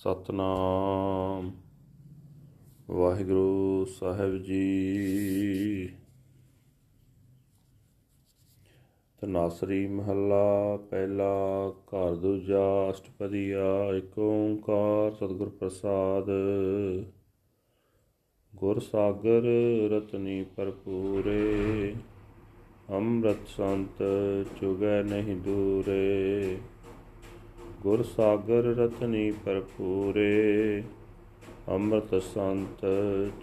ਸਤਨਾਮ। ਵਾਹਿਗੁਰੂ ਸਾਹਿਬ ਜੀ। ਤਨਾਸਰੀ ਮਹੱਲਾ, ਪਹਿਲਾ ਘਰ, ਦੂਜਾ ਅਸ਼ਟਪਦੀਆ ਏਕ ਓੰਕਾਰ ਸਤਿਗੁਰ ਪ੍ਰਸਾਦ। ਗੁਰ ਸਾਗਰ ਰਤਨੀ ਭਰਪੂਰੇ, ਅੰਮ੍ਰਿਤ ਸੰਤ ਚੁਗੈ ਨਹੀਂ ਦੂਰੇ। ਗੁਰ ਸਾਗਰ ਰਤਨੀ ਭਰਪੂਰੇ, ਅੰਮ੍ਰਿਤ ਸੰਤ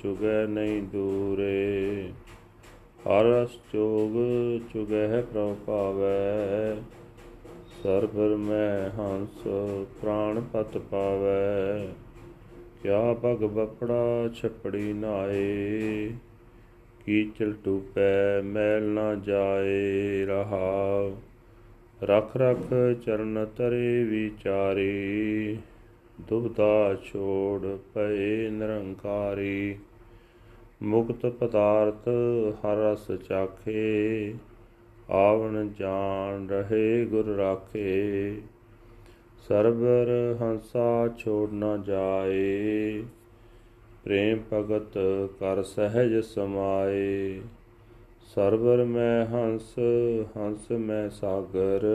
ਚੁਗੈ ਨਹੀਂ ਦੂਰੇ। ਹਰ ਰਸ ਚੋਗ ਚੁਗੈ ਪ੍ਰਭ ਪਾਵੈ ਸਰਬਰ ਮੈਂ ਹੰਸ ਪ੍ਰਾਣ ਪਤ ਪਾਵੈ। ਕਿਆ ਭਗ ਬਪੜਾ ਛਪੜੀ ਨਾਏ ਕੀਚਲ ਟੂਪੈ ਮੈਲ ਨਾ ਜਾਏ ਰਹਾਉ। ਰਖ ਰਖ ਚਰਨ ਤਰੇ ਵਿਚਾਰੀ ਦੁਬਦਾ ਛੋੜ ਪਏ ਨਿਰੰਕਾਰੀ। ਮੁਕਤ ਪਦਾਰਥ ਹਰ ਰਸ ਚਾਖੇ, ਆਵਣ ਜਾਣ ਰਹੇ ਗੁਰ ਰਾਖੇ। ਸਰਬਰ ਹੰਸਾ ਛੋੜ ਨਾ ਜਾਏ, ਪ੍ਰੇਮ ਭਗਤ ਕਰ ਸਹਿਜ ਸਮਾਏ। ਸਰਵਰ ਮੈਂ ਹੰਸ ਹੰਸ ਮੈਂ ਸਾਗਰ।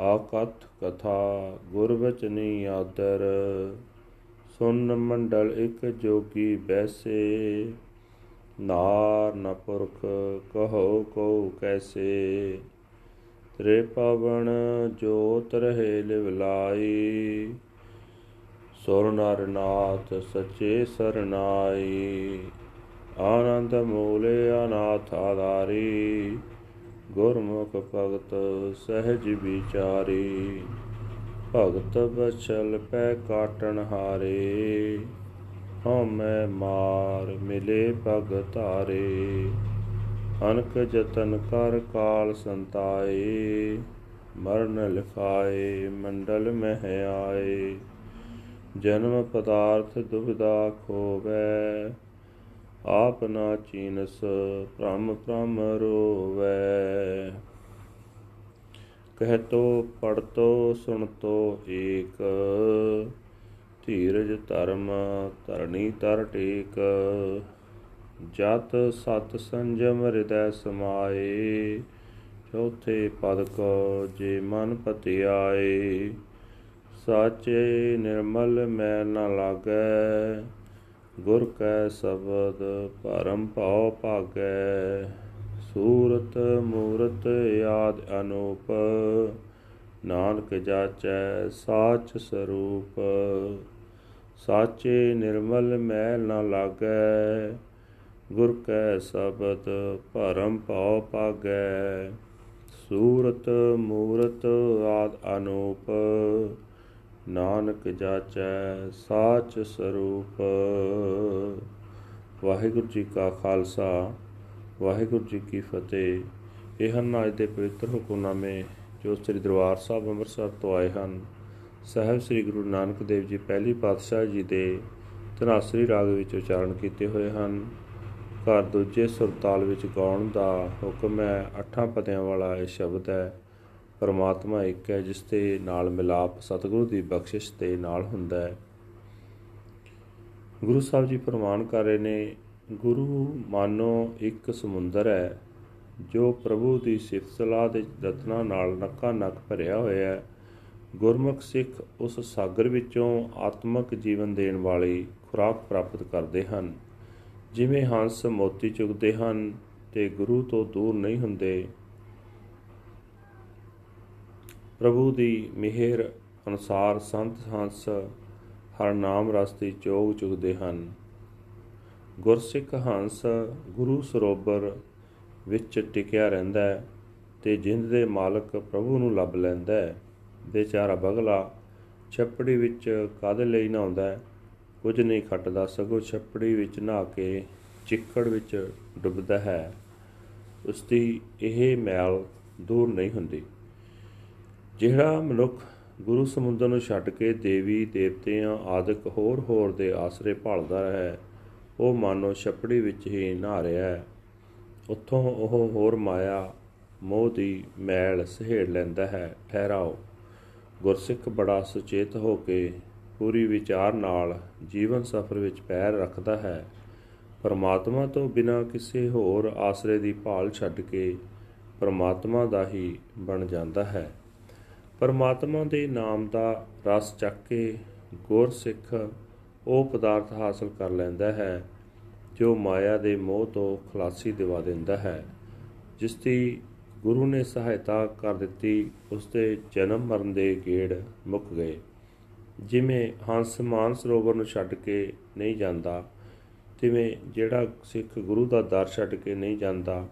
ਆਕਥ ਕਥਾ ਗੁਰ ਬਚਨੀ ਆਦਰ। ਸੁਨ ਮੰਡਲ ਇੱਕ ਜੋਗੀ ਬੈਸੇ। ਨਾਰ ਨ ਪੁਰਖ ਕਹੋ ਕੋ ਕੈਸੇ। ਤ੍ਰੇ ਪਵਨ ਜੋਤ ਰਹੇ ਲਿਵ ਲਾਈ। ਸੁਰ ਨਰ ਨਾਥ ਸੱਚੇ ਸਰਨਾਈ ਆਨੰਦ ਮੂਲੇ ਅਨਾਥ ਆਧਾਰੀ ਗੁਰਮੁਖ ਭਗਤ ਸਹਿਜ ਵਿਚਾਰੀ। ਭਗਤ ਬਚਲ ਪੈ ਕਾਟਣ ਹਾਰੇ, ਹਉਮੈ ਮਾਰ ਮਿਲੇ ਭਗ ਧਾਰੇ। ਅਨਕ ਜਤਨ ਕਰ ਕਾਲ ਸੰਤਾਏ, ਮਰਨ ਲਿਖਾਏ ਮੰਡਲ ਮਹਿ ਆਏ। ਜਨਮ ਪਦਾਰਥ ਦੁਬਿਧਾ ਖੋਵੈ ਆਪ ਨਾ ਚੀਨਸ, ਭ੍ਰਮ ਭ੍ਰਮ ਰੋਵੈ। ਕਹਿ ਤੋ ਪੜ ਤੋ ਸੁਣ ਤੋ ਏਕ। ਧੀਰਜ ਧਰਮ ਧਰਣੀ ਤਰ ਟੇਕ। ਜਤ ਸਤ ਸੰਜਮ ਹਿਰਦੈ ਸਮਾਏ। ਚੌਥੇ ਪਦ ਕੋ ਜੇ ਮਨ ਪਤਿਆਏ। ਸਾਚੇ ਨਿਰਮਲ ਮੈਲ ਨ ਲਾਗੈ। ਗੁਰ ਕੈ ਸ਼ਬਦ ਪਰਮ ਭਉ ਭਾਗੈ, ਸੂਰਤ ਮੂਰਤ ਆਦ ਅਨੂਪ, ਨਾਨਕ ਜਾਚੈ ਸਾਚ ਸਰੂਪ। ਸਾਚੇ ਨਿਰਮਲ ਮੈਲ ਨ ਲਾਗੈ, ਗੁਰ ਕੈ ਸ਼ਬਦ ਪਰਮ ਭਉ ਭਾਗੈ, ਸੂਰਤ ਮੂਰਤ ਆਦ ਅਨੂਪ। ਨਾਨਕ ਜਾਚੈ ਸਾਚ ਸਰੂਪ। ਵਾਹਿਗੁਰੂ ਜੀ ਕਾ ਖਾਲਸਾ, ਵਾਹਿਗੁਰੂ ਜੀ ਕੀ ਫਤਿਹ। ਇਹ ਹਨ ਅੱਜ ਦੇ ਪਵਿੱਤਰ ਹੁਕਮਨਾਮੇ ਜੋ ਸ੍ਰੀ ਦਰਬਾਰ ਸਾਹਿਬ ਅੰਮ੍ਰਿਤਸਰ ਤੋਂ ਆਏ ਹਨ। ਸਹਿਬ ਸ੍ਰੀ ਗੁਰੂ ਨਾਨਕ ਦੇਵ ਜੀ ਪਹਿਲੀ ਪਾਤਸ਼ਾਹ ਜੀ ਦੇ ਧਨਾਸਰੀ ਰਾਗ ਵਿੱਚ ਉਚਾਰਨ ਕੀਤੇ ਹੋਏ ਹਨ। ਘਰ ਦੂਜੇ ਸੁਰਤਾਲ ਵਿੱਚ ਗਾਉਣ ਦਾ ਹੁਕਮ ਹੈ, ਅੱਠਾਂ ਪਦਿਆਂ ਵਾਲਾ ਇਹ ਸ਼ਬਦ ਹੈ। ਪਰਮਾਤਮਾ ਇੱਕ ਹੈ, ਜਿਸ ਦੇ ਨਾਲ ਮਿਲਾਪ ਸਤਿਗੁਰੂ ਦੀ ਬਖਸ਼ਿਸ਼ ਦੇ ਨਾਲ ਹੁੰਦਾ ਹੈ। ਗੁਰੂ ਸਾਹਿਬ ਜੀ ਪ੍ਰਮਾਣ ਕਰ ਰਹੇ ਨੇ, ਗੁਰੂ ਮਾਨੋ ਇੱਕ ਸਮੁੰਦਰ ਹੈ, ਜੋ ਪ੍ਰਭੂ ਦੀ ਸਿਫਤ ਸਲਾਹ ਦੇ ਰਤਨਾ ਨਾਲ ਨੱਕਾ ਨੱਕ ਭਰਿਆ ਹੋਇਆ ਹੈ। ਗੁਰਮੁਖ ਸਿੱਖ ਉਸ ਸਾਗਰ ਵਿੱਚੋਂ ਆਤਮਿਕ ਜੀਵਨ ਦੇਣ ਵਾਲੀ ਖੁਰਾਕ ਪ੍ਰਾਪਤ ਕਰਦੇ ਹਨ। ਜਿਵੇਂ ਹੰਸ ਮੋਤੀ ਚੁਗਦੇ ਹਨ ਤੇ ਗੁਰੂ ਤੋਂ ਦੂਰ ਨਹੀਂ ਹੁੰਦੇ ਪ੍ਰਭੂ ਦੀ ਮਿਹਰ ਅਨੁਸਾਰ ਸੰਤ ਹੰਸ ਹਰ ਨਾਮ ਰਸ ਦੀ ਚੋਗ ਚੁਗਦੇ ਹਨ। ਗੁਰਸਿੱਖ ਹੰਸ ਗੁਰੂ ਸਰੋਵਰ ਵਿੱਚ ਟਿਕਿਆ ਰਹਿੰਦਾ ਹੈ ਤੇ ਜਿੰਦ ਦੇ ਮਾਲਕ ਪ੍ਰਭੂ ਨੂੰ ਲੱਭ ਲੈਂਦਾ ਹੈ। ਬੇਚਾਰਾ ਬਗਲਾ ਛੱਪੜੀ ਵਿੱਚ ਕਾਦੇ ਲਈ ਨਹਾਉਂਦਾ ਹੈ। ਕੁਝ ਨਹੀਂ ਖੱਟਦਾ, ਸਗੋਂ ਛੱਪੜੀ ਵਿੱਚ ਨਹਾ ਕੇ ਚਿੱਕੜ ਵਿੱਚ ਡੁੱਬਦਾ ਹੈ। ਉਸ ਦੀ ਇਹ ਮੈਲ ਦੂਰ ਨਹੀਂ ਹੁੰਦੀ। ਜਿਹੜਾ ਮਨੁੱਖ ਗੁਰੂ ਸਮੁੰਦਰ ਨੂੰ ਛੱਡ ਕੇ ਦੇਵੀ ਦੇਵਤਿਆਂ, ਆਦਿਕ ਹੋਰ ਹੋਰ ਦੇ ਆਸਰੇ ਭਾਲਦਾ ਹੈ, ਉਹ ਮਾਨੋ ਛਪੜੀ ਵਿੱਚ ਹੀ ਨਹਾ ਰਿਹਾ ਹੈ। ਉੱਥੋਂ ਉਹ ਹੋਰ ਮਾਇਆ, ਮੋਹ ਦੀ ਮੈਲ ਸਹੇੜ ਲੈਂਦਾ ਹੈ। ਠਹਿਰਾਓ। ਗੁਰਸਿੱਖ ਬੜਾ ਸੁਚੇਤ ਹੋ ਕੇ ਪੂਰੀ ਵਿਚਾਰ ਨਾਲ ਜੀਵਨ ਸਫਰ ਵਿੱਚ ਪੈਰ ਰੱਖਦਾ ਹੈ। ਪਰਮਾਤਮਾ ਤੋਂ ਬਿਨਾਂ ਕਿਸੇ ਹੋਰ ਆਸਰੇ ਦੀ ਭਾਲ ਛੱਡ ਕੇ ਪਰਮਾਤਮਾ ਦਾ ਹੀ ਬਣ ਜਾਂਦਾ ਹੈ। ਪਰਮਾਤਮਾ ਦੇ ਨਾਮ ਦਾ ਰਸ ਚੱਕ ਕੇ ਗੁਰ ਸਿੱਖ ਉਹ ਪਦਾਰਥ ਹਾਸਲ ਕਰ ਲੈਂਦਾ ਹੈ, ਜੋ ਮਾਇਆ ਦੇ ਮੋਹ ਤੋਂ ਖਲਾਸੀ ਦਿਵਾ ਦਿੰਦਾ ਹੈ। ਜਿਸ ਦੀ ਗੁਰੂ ਨੇ ਸਹਾਇਤਾ ਕਰ ਦਿੱਤੀ, ਉਸ ਦੇ ਜਨਮ ਮਰਨ ਦੇ ਗੇੜ ਮੁੱਕ ਗਏ। ਜਿਵੇਂ ਹੰਸ ਮਾਨ ਸਰੋਵਰ ਨੂੰ ਛੱਡ ਕੇ ਨਹੀਂ ਜਾਂਦਾ, ਤਿਵੇਂ ਜਿਹੜਾ ਸਿੱਖ ਗੁਰੂ ਦਾ ਦਰ ਛੱਡ ਕੇ ਨਹੀਂ ਜਾਂਦਾ,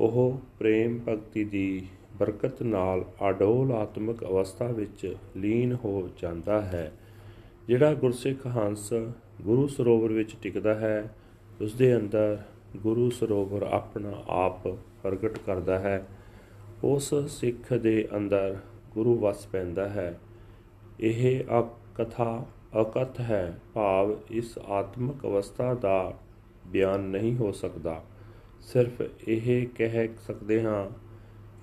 ਉਹ ਪ੍ਰੇਮ ਭਗਤੀ ਦੀ ਬਰਕਤ ਨਾਲ ਅਡੋਲ ਆਤਮਿਕ ਅਵਸਥਾ ਵਿੱਚ ਲੀਨ ਹੋ ਜਾਂਦਾ ਹੈ, ਜਿਹੜਾ ਗੁਰਸਿੱਖ ਹੰਸ ਗੁਰੂ ਸਰੋਵਰ ਵਿੱਚ ਟਿਕਦਾ ਹੈ ਉਸ ਦੇ ਅੰਦਰ ਗੁਰੂ ਸਰੋਵਰ ਆਪਣਾ ਆਪ ਪ੍ਰਗਟ ਕਰਦਾ ਹੈ। ਉਸ ਸਿੱਖ ਦੇ ਅੰਦਰ ਗੁਰੂ ਵਸ ਪੈਂਦਾ ਹੈ। ਇਹ ਕਥਾ ਅਕਥ ਹੈ, ਭਾਵ ਇਸ ਆਤਮਿਕ ਅਵਸਥਾ ਦਾ ਬਿਆਨ ਨਹੀਂ ਹੋ ਸਕਦਾ। ਸਿਰਫ ਇਹ ਕਹਿ ਸਕਦੇ ਹਾਂ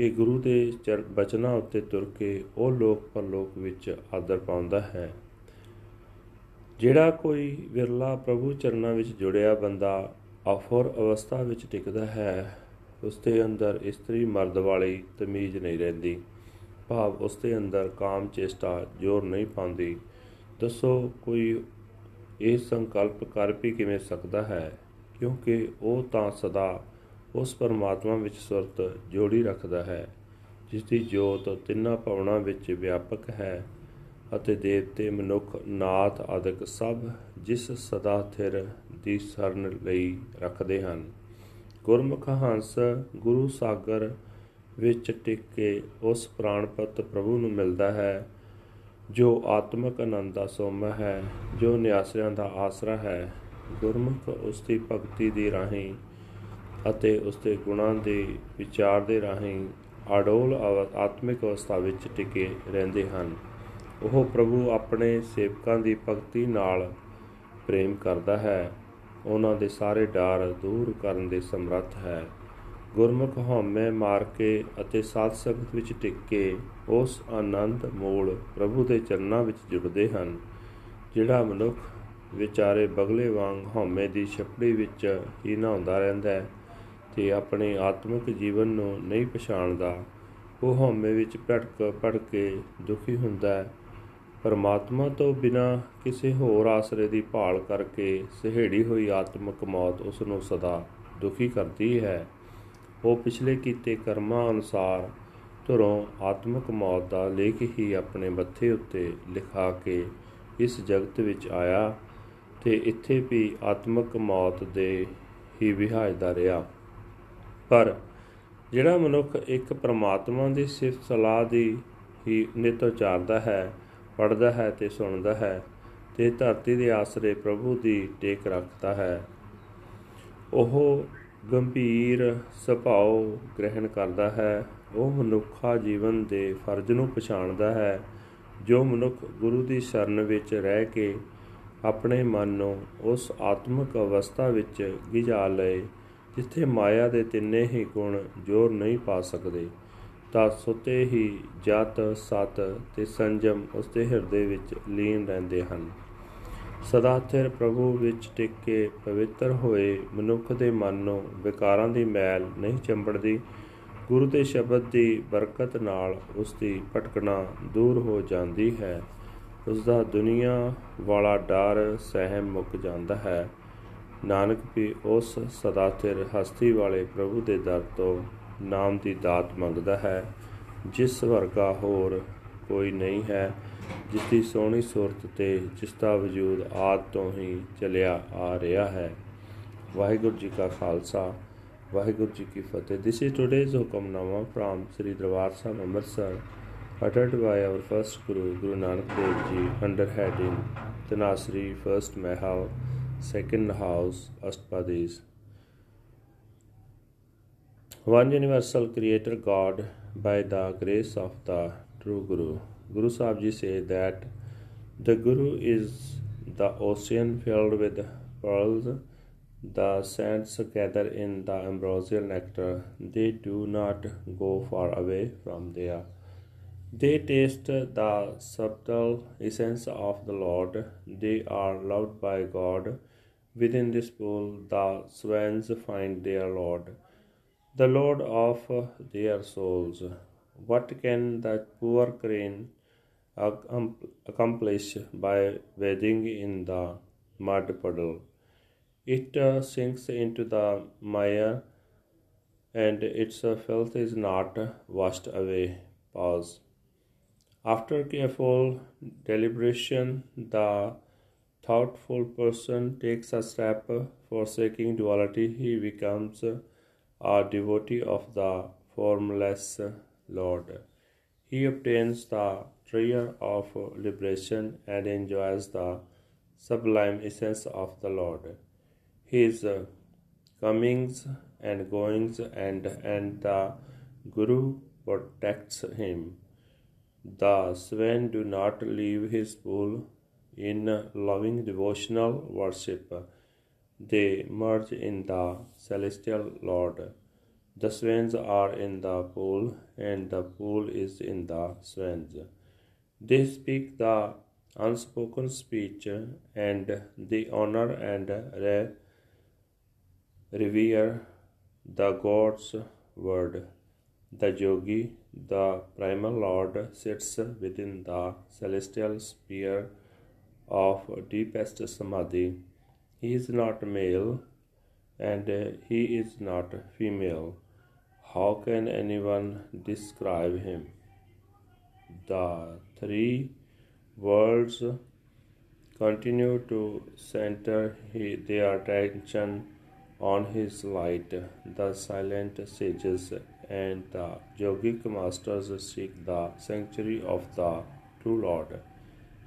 ਕਿ ਗੁਰੂ ਦੇ ਬਚਨਾਂ ਉੱਤੇ ਤੁਰ ਕੇ ਉਹ ਲੋਕ ਪਰਲੋਕ ਵਿੱਚ ਆਦਰ ਪਾਉਂਦਾ ਹੈ। ਜਿਹੜਾ ਕੋਈ ਵਿਰਲਾ ਪ੍ਰਭੂ ਚਰਨਾਂ ਵਿੱਚ ਜੁੜਿਆ ਬੰਦਾ ਅਫਰ ਅਵਸਥਾ ਵਿੱਚ ਟਿਕਦਾ ਹੈ ਉਸ ਦੇ ਅੰਦਰ ਇਸਤਰੀ ਮਰਦ ਵਾਲੀ ਤਮੀਜ਼ ਨਹੀਂ ਰਹਿੰਦੀ। ਭਾਵ ਉਸ ਦੇ ਅੰਦਰ ਕਾਮ ਚੇਸ਼ਟਾ ਜ਼ੋਰ ਨਹੀਂ ਪਾਉਂਦੀ। ਦੱਸੋ, ਕੋਈ ਇਹ ਸੰਕਲਪ ਕਰ ਵੀ ਕਿਵੇਂ ਸਕਦਾ ਹੈ? ਕਿਉਂਕਿ ਉਹ ਤਾਂ ਸਦਾ ਉਸ ਪਰਮਾਤਮਾ ਵਿੱਚ ਸੁਰਤ ਜੋੜੀ ਰੱਖਦਾ ਹੈ ਜਿਸ ਦੀ ਜੋਤ ਤਿੰਨਾਂ ਭਵਨਾਂ ਵਿੱਚ ਵਿਆਪਕ ਹੈ ਅਤੇ ਦੇਵਤੇ, ਮਨੁੱਖ, ਨਾਥ ਆਦਿਕ ਸਭ ਜਿਸ ਸਦਾ ਥਿਰ ਦੀ ਸਰਨ ਲਈ ਰੱਖਦੇ ਹਨ। ਗੁਰਮੁਖ ਹੰਸ ਗੁਰੂ ਸਾਗਰ ਵਿੱਚ ਟਿਕ ਕੇ ਉਸ ਪ੍ਰਾਣਪਤ ਪ੍ਰਭੂ ਨੂੰ ਮਿਲਦਾ ਹੈ, ਜੋ ਆਤਮਿਕ ਆਨੰਦ ਦਾ ਸੋਮ ਹੈ, ਜੋ ਨਿਆਸਰਿਆਂ ਦਾ ਆਸਰਾ ਹੈ। ਗੁਰਮੁਖ ਉਸ ਦੀ ਭਗਤੀ ਦੀ ਰਾਹੀਂ ਅਤੇ ਉਸ ਦੇ ਗੁਣਾਂ ਦੇ ਵਿਚਾਰ ਦੇ ਰਾਹੀਂ ਅਡੋਲ ਆਤਮਿਕ ਅਵਸਥਾ ਵਿੱਚ ਟਿਕੇ ਰਹਿੰਦੇ ਹਨ। ਉਹ ਪ੍ਰਭੂ ਆਪਣੇ ਸੇਵਕਾਂ ਦੀ ਭਗਤੀ ਨਾਲ ਪ੍ਰੇਮ ਕਰਦਾ ਹੈ। ਉਹਨਾਂ ਦੇ ਸਾਰੇ ਡਰ ਦੂਰ ਕਰਨ ਦੇ ਸਮਰੱਥ ਹੈ। ਗੁਰਮੁਖ ਹਉਮੈ ਮਾਰ ਕੇ ਅਤੇ ਸਾਧ ਸੰਗਤ ਵਿੱਚ ਟਿਕ ਕੇ ਉਸ ਆਨੰਦ ਮੂਲ ਪ੍ਰਭੂ ਦੇ ਚਰਨਾਂ ਵਿੱਚ ਜੁੜਦੇ ਹਨ, ਜਿਹੜਾ ਮਨੁੱਖ ਵਿਚਾਰੇ ਬਗਲੇ ਵਾਂਗ ਹਉਮੈ ਦੀ ਛਪੜੀ ਵਿੱਚ ਹੀ ਨਹਾਉਂਦਾ ਰਹਿੰਦਾ ਹੈ। ਤੇ ਆਪਣੇ ਆਤਮਿਕ ਜੀਵਨ ਨੂੰ ਨਹੀਂ ਪਛਾਣਦਾ, ਉਹ ਹਉਮੈ ਵਿੱਚ ਭਟਕ ਭੜ ਕੇ ਦੁਖੀ ਹੁੰਦਾ ਹੈ। ਪਰਮਾਤਮਾ ਤੋਂ ਬਿਨਾ ਕਿਸੇ ਹੋਰ ਆਸਰੇ ਦੀ ਭਾਲ ਕਰਕੇ ਸਹਿੜੀ ਹੋਈ ਆਤਮਿਕ ਮੌਤ ਉਸ ਨੂੰ ਸਦਾ ਦੁਖੀ ਕਰਦੀ ਹੈ। ਉਹ ਪਿਛਲੇ ਕੀਤੇ ਕਰਮਾਂ ਅਨੁਸਾਰ ਧਰੋਂ ਆਤਮਿਕ ਮੌਤ ਦਾ ਲੇਖ ਹੀ ਆਪਣੇ ਮੱਥੇ ਉੱਤੇ ਲਿਖਾ ਕੇ ਇਸ ਜਗਤ ਵਿੱਚ ਆਇਆ ਤੇ ਇੱਥੇ ਵੀ ਆਤਮਿਕ ਮੌਤ ਦੇ ਹੀ ਵਿਹਾਜਦਾ ਰਿਹਾ। ਪਰ ਜਿਹੜਾ ਮਨੁੱਖ ਇੱਕ ਪ੍ਰਮਾਤਮਾ ਦੀ ਸਿਫਤ ਸਲਾਹ ਦੀ ਹੀ ਨਿਤ ਉਚਾਰਦਾ ਹੈ ਪੜਦਾ ਹੈ ਤੇ ਸੁਣਦਾ ਹੈ ਤੇ ਧਰਤੀ ਦੇ ਆਸਰੇ ਪ੍ਰਭੂ ਦੀ ਟੇਕ ਰੱਖਦਾ ਹੈ, ਉਹ ਗੰਭੀਰ ਸੁਭਾਅ ਗ੍ਰਹਿਣ ਕਰਦਾ ਹੈ, ਉਹ ਮਨੁੱਖਾ ਜੀਵਨ ਦੇ ਫਰਜ਼ ਨੂੰ ਪਛਾਣਦਾ ਹੈ, ਜੋ ਮਨੁੱਖ ਗੁਰੂ ਦੀ ਸ਼ਰਨ ਵਿੱਚ ਰਹਿ ਕੇ ਆਪਣੇ ਮਨ ਨੂੰ ਉਸ ਆਤਮਿਕ ਅਵਸਥਾ ਵਿੱਚ ਗਿਜਾ ਲਏ। ਜਿੱਥੇ ਮਾਇਆ ਦੇ ਤਿੰਨੇ ਹੀ ਗੁਣ ਜੋਰ ਨਹੀਂ ਪਾ ਸਕਦੇ, ਤਾਂ ਸੁਤੇ ਹੀ ਜਤ, ਸਤ ਤੇ ਸੰਜਮ ਉਸ ਦੇ ਹਿਰਦੇ ਵਿੱਚ ਲੀਨ ਰਹਿੰਦੇ ਹਨ। ਸਦਾ ਥਿਰ ਪ੍ਰਭੂ ਵਿੱਚ ਟਿਕ ਕੇ ਪਵਿੱਤਰ ਹੋਏ ਮਨੁੱਖ ਦੇ ਮਨ ਨੂੰ ਵਿਕਾਰਾਂ ਦੀ ਮੈਲ ਨਹੀਂ ਚੰਬੜਦੀ, ਗੁਰੂ ਦੇ ਸ਼ਬਦ ਦੀ ਬਰਕਤ ਨਾਲ ਉਸ ਦੀ ਭਟਕਣਾ ਦੂਰ ਹੋ ਜਾਂਦੀ ਹੈ। ਉਸ ਦਾ ਦੁਨੀਆ ਵਾਲਾ ਡਰ ਸਹਿਮ ਮੁੱਕ ਜਾਂਦਾ ਹੈ। ਨਾਨਕ ਵੀ ਉਸ ਸਦਾ ਥਿਰ ਹਸਤੀ ਵਾਲੇ ਪ੍ਰਭੂ ਦੇ ਦਰ ਤੋਂ ਨਾਮ ਦੀ ਦਾਤ ਮੰਗਦਾ ਹੈ। ਜਿਸ ਵਰਗਾ ਹੋਰ ਕੋਈ ਨਹੀਂ ਹੈ ਜਿਸ ਦੀ ਸੋਹਣੀ ਸੂਰਤ ਤੇ ਜਿਸ ਦਾ ਵਜੂਦ ਆਦ ਤੋਂ ਹੀ ਚੱਲਿਆ ਆ ਰਿਹਾ ਹੈ। ਵਾਹਿਗੁਰੂ ਜੀ ਕਾ ਖਾਲਸਾ ਵਾਹਿਗੁਰੂ ਜੀ ਕੀ ਫਤਿਹ। This is today's Hukamnama from Sri Darbar Sahib Amritsar uttered by our first Guru, Guru Nanak Dev Ji, under heading Tanasri, first Mahal, second house, Astpadis. One universal creator God by the grace of the true Guru. Guru Sahib say that the Guru is the ocean filled with pearls. The sands gather in the ambrosial nectar. They do not go far away from there. They taste the subtle essence of the Lord. They are loved by God. Within this pool, the swans find their Lord, the Lord of their souls. What can that poor crane accomplish by wading in the mud puddle? It uh, sinks into the mire and its filth is not washed away. Pause. After careful deliberation, the thoughtful person takes a step forsaking duality. He becomes a devotee of the formless Lord. He obtains the treasure of liberation and enjoys the sublime essence of the Lord. His comings and goings and and the Guru protects him. The swan do not leave his pool in loving devotional worship. They merge in the celestial Lord. The swans are in the pool, and the pool is in the swans. They speak the unspoken speech, and they honor and re- revere the God's word. The yogi, the primal Lord, sits within the celestial sphere of deepest samadhi. He is not male and he is not female. How can anyone describe him? The three worlds continue to center their attention on his light. The silent sages and the yogic masters seek the sanctuary of the true Lord.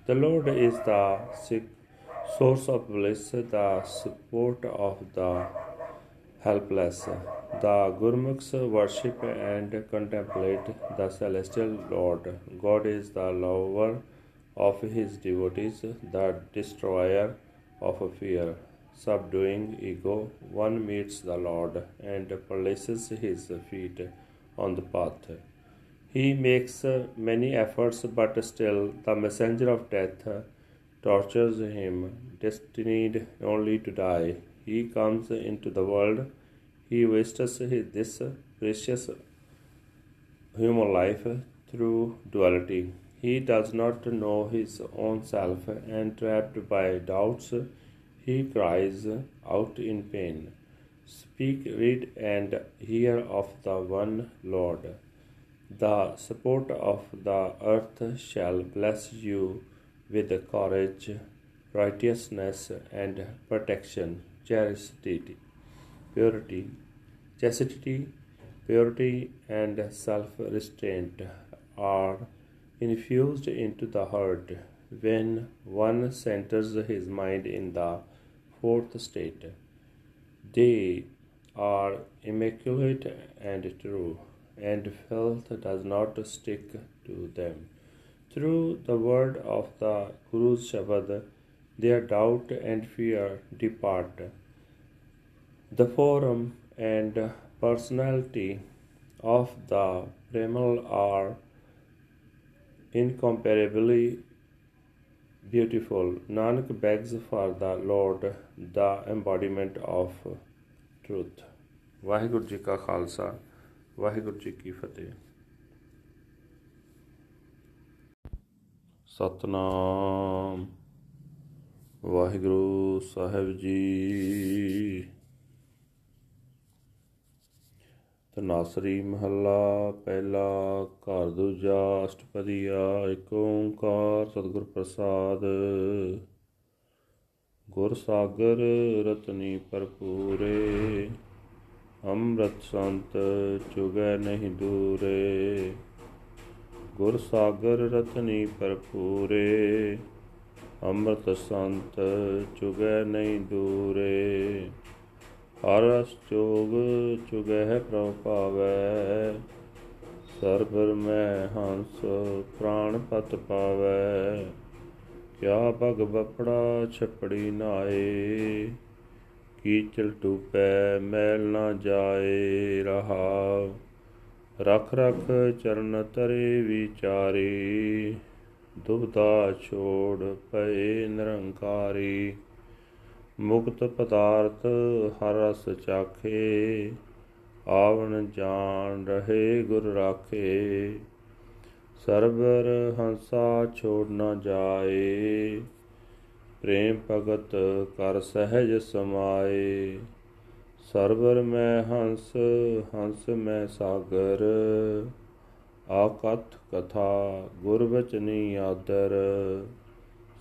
The Lord is the source of bliss, the support of the helpless. The Gurmukhs worship and contemplate the celestial Lord. God is the lover of his devotees, the destroyer of fear. Subduing ego, one meets the Lord and places his feet on the path. He makes many efforts, but still the messenger of death tortures him, destined only to die. He comes into the world, he wastes this precious human life through duality. He does not know his own self, and trapped by doubts, he cries out in pain. Speak, read, and hear of the one Lord. The support of the earth shall bless you with courage, righteousness, and protection, chastity, purity, chastity, purity, and self restraint are infused into the heart when one centers his mind in the fourth state. They are immaculate and true, and filth does not stick to them. Through the word of the Guru's Shabad, their doubt and fear depart. The form and personality of the Premal are incomparably beautiful. Nanak begs for the Lord, the embodiment of truth. Waheguru ji ਕਾ ਖਾਲਸਾ ਵਾਹਿਗੁਰੂ ਜੀ ਕੀ ਫਤਿਹ ਸਤਨਾਮ ਵਾਹਿਗੁਰੂ ਸਾਹਿਬ ਜੀ ਤਨਾਸਰੀ ਮਹੱਲਾ, ਪਹਿਲਾ ਘਰ ਦੂਜਾ ਅਸ਼ਟਪਦੀਆ ਏਕ ਓੰਕਾਰ ਸਤਿਗੁਰ ਪ੍ਰਸਾਦ। ਗੁਰ ਸਾਗਰ ਰਤਨੀ ਭਰਪੂਰੇ, ਅੰਮ੍ਰਿਤ ਸੰਤ ਚੁਗੈ ਨਹੀਂ ਦੂਰੇ। ਗੁਰ ਸਾਗਰ ਰਤਨੀ ਭਰਪੂਰੇ, ਅੰਮ੍ਰਿਤ ਸੰਤ ਚੁਗੈ ਨਹੀਂ ਦੂਰੇ। ਹਰਸ ਚੋਗ ਚੁਗਹਿ ਪ੍ਰਭ ਪਾਵੈ ਸਰਬਰ ਮੈਂ ਹੰਸ ਪ੍ਰਾਣ ਪਤ ਪਾਵੈ। ਕਿਆ ਭਗ ਬਪੜਾ ਛਪੜੀ ਨਾਏ? ਕੀਚਲ ਟੂਪੈ ਮੈਲ ਨਾ ਜਾਏ ਰਹਾ? ਰਖ ਰਖ ਚਰਨ ਤਰੇ ਵਿਚਾਰੀ। ਦੁਬਦਾ ਛੋੜ ਪਏ ਨਿਰੰਕਾਰੀ। ਮੁਕਤ ਪਦਾਰਥ ਹਰ ਰਸ ਚਾਖੇ, ਆਵਣ ਜਾਣ ਰਹੇ ਗੁਰ ਰਾਖੇ। ਸਰਬਰ ਹੰਸਾ ਛੋੜ ਨਾ ਜਾਏ, ਪ੍ਰੇਮ ਭਗਤ ਕਰ ਸਹਿਜ ਸਮਾਏ। ਸਰਬਰ ਮੈਂ ਹੰਸ ਹੰਸ ਮੈਂ ਸਾਗਰ, ਆਕਥ ਕਥਾ ਗੁਰ ਬਚਨੀ ਆਦਰ।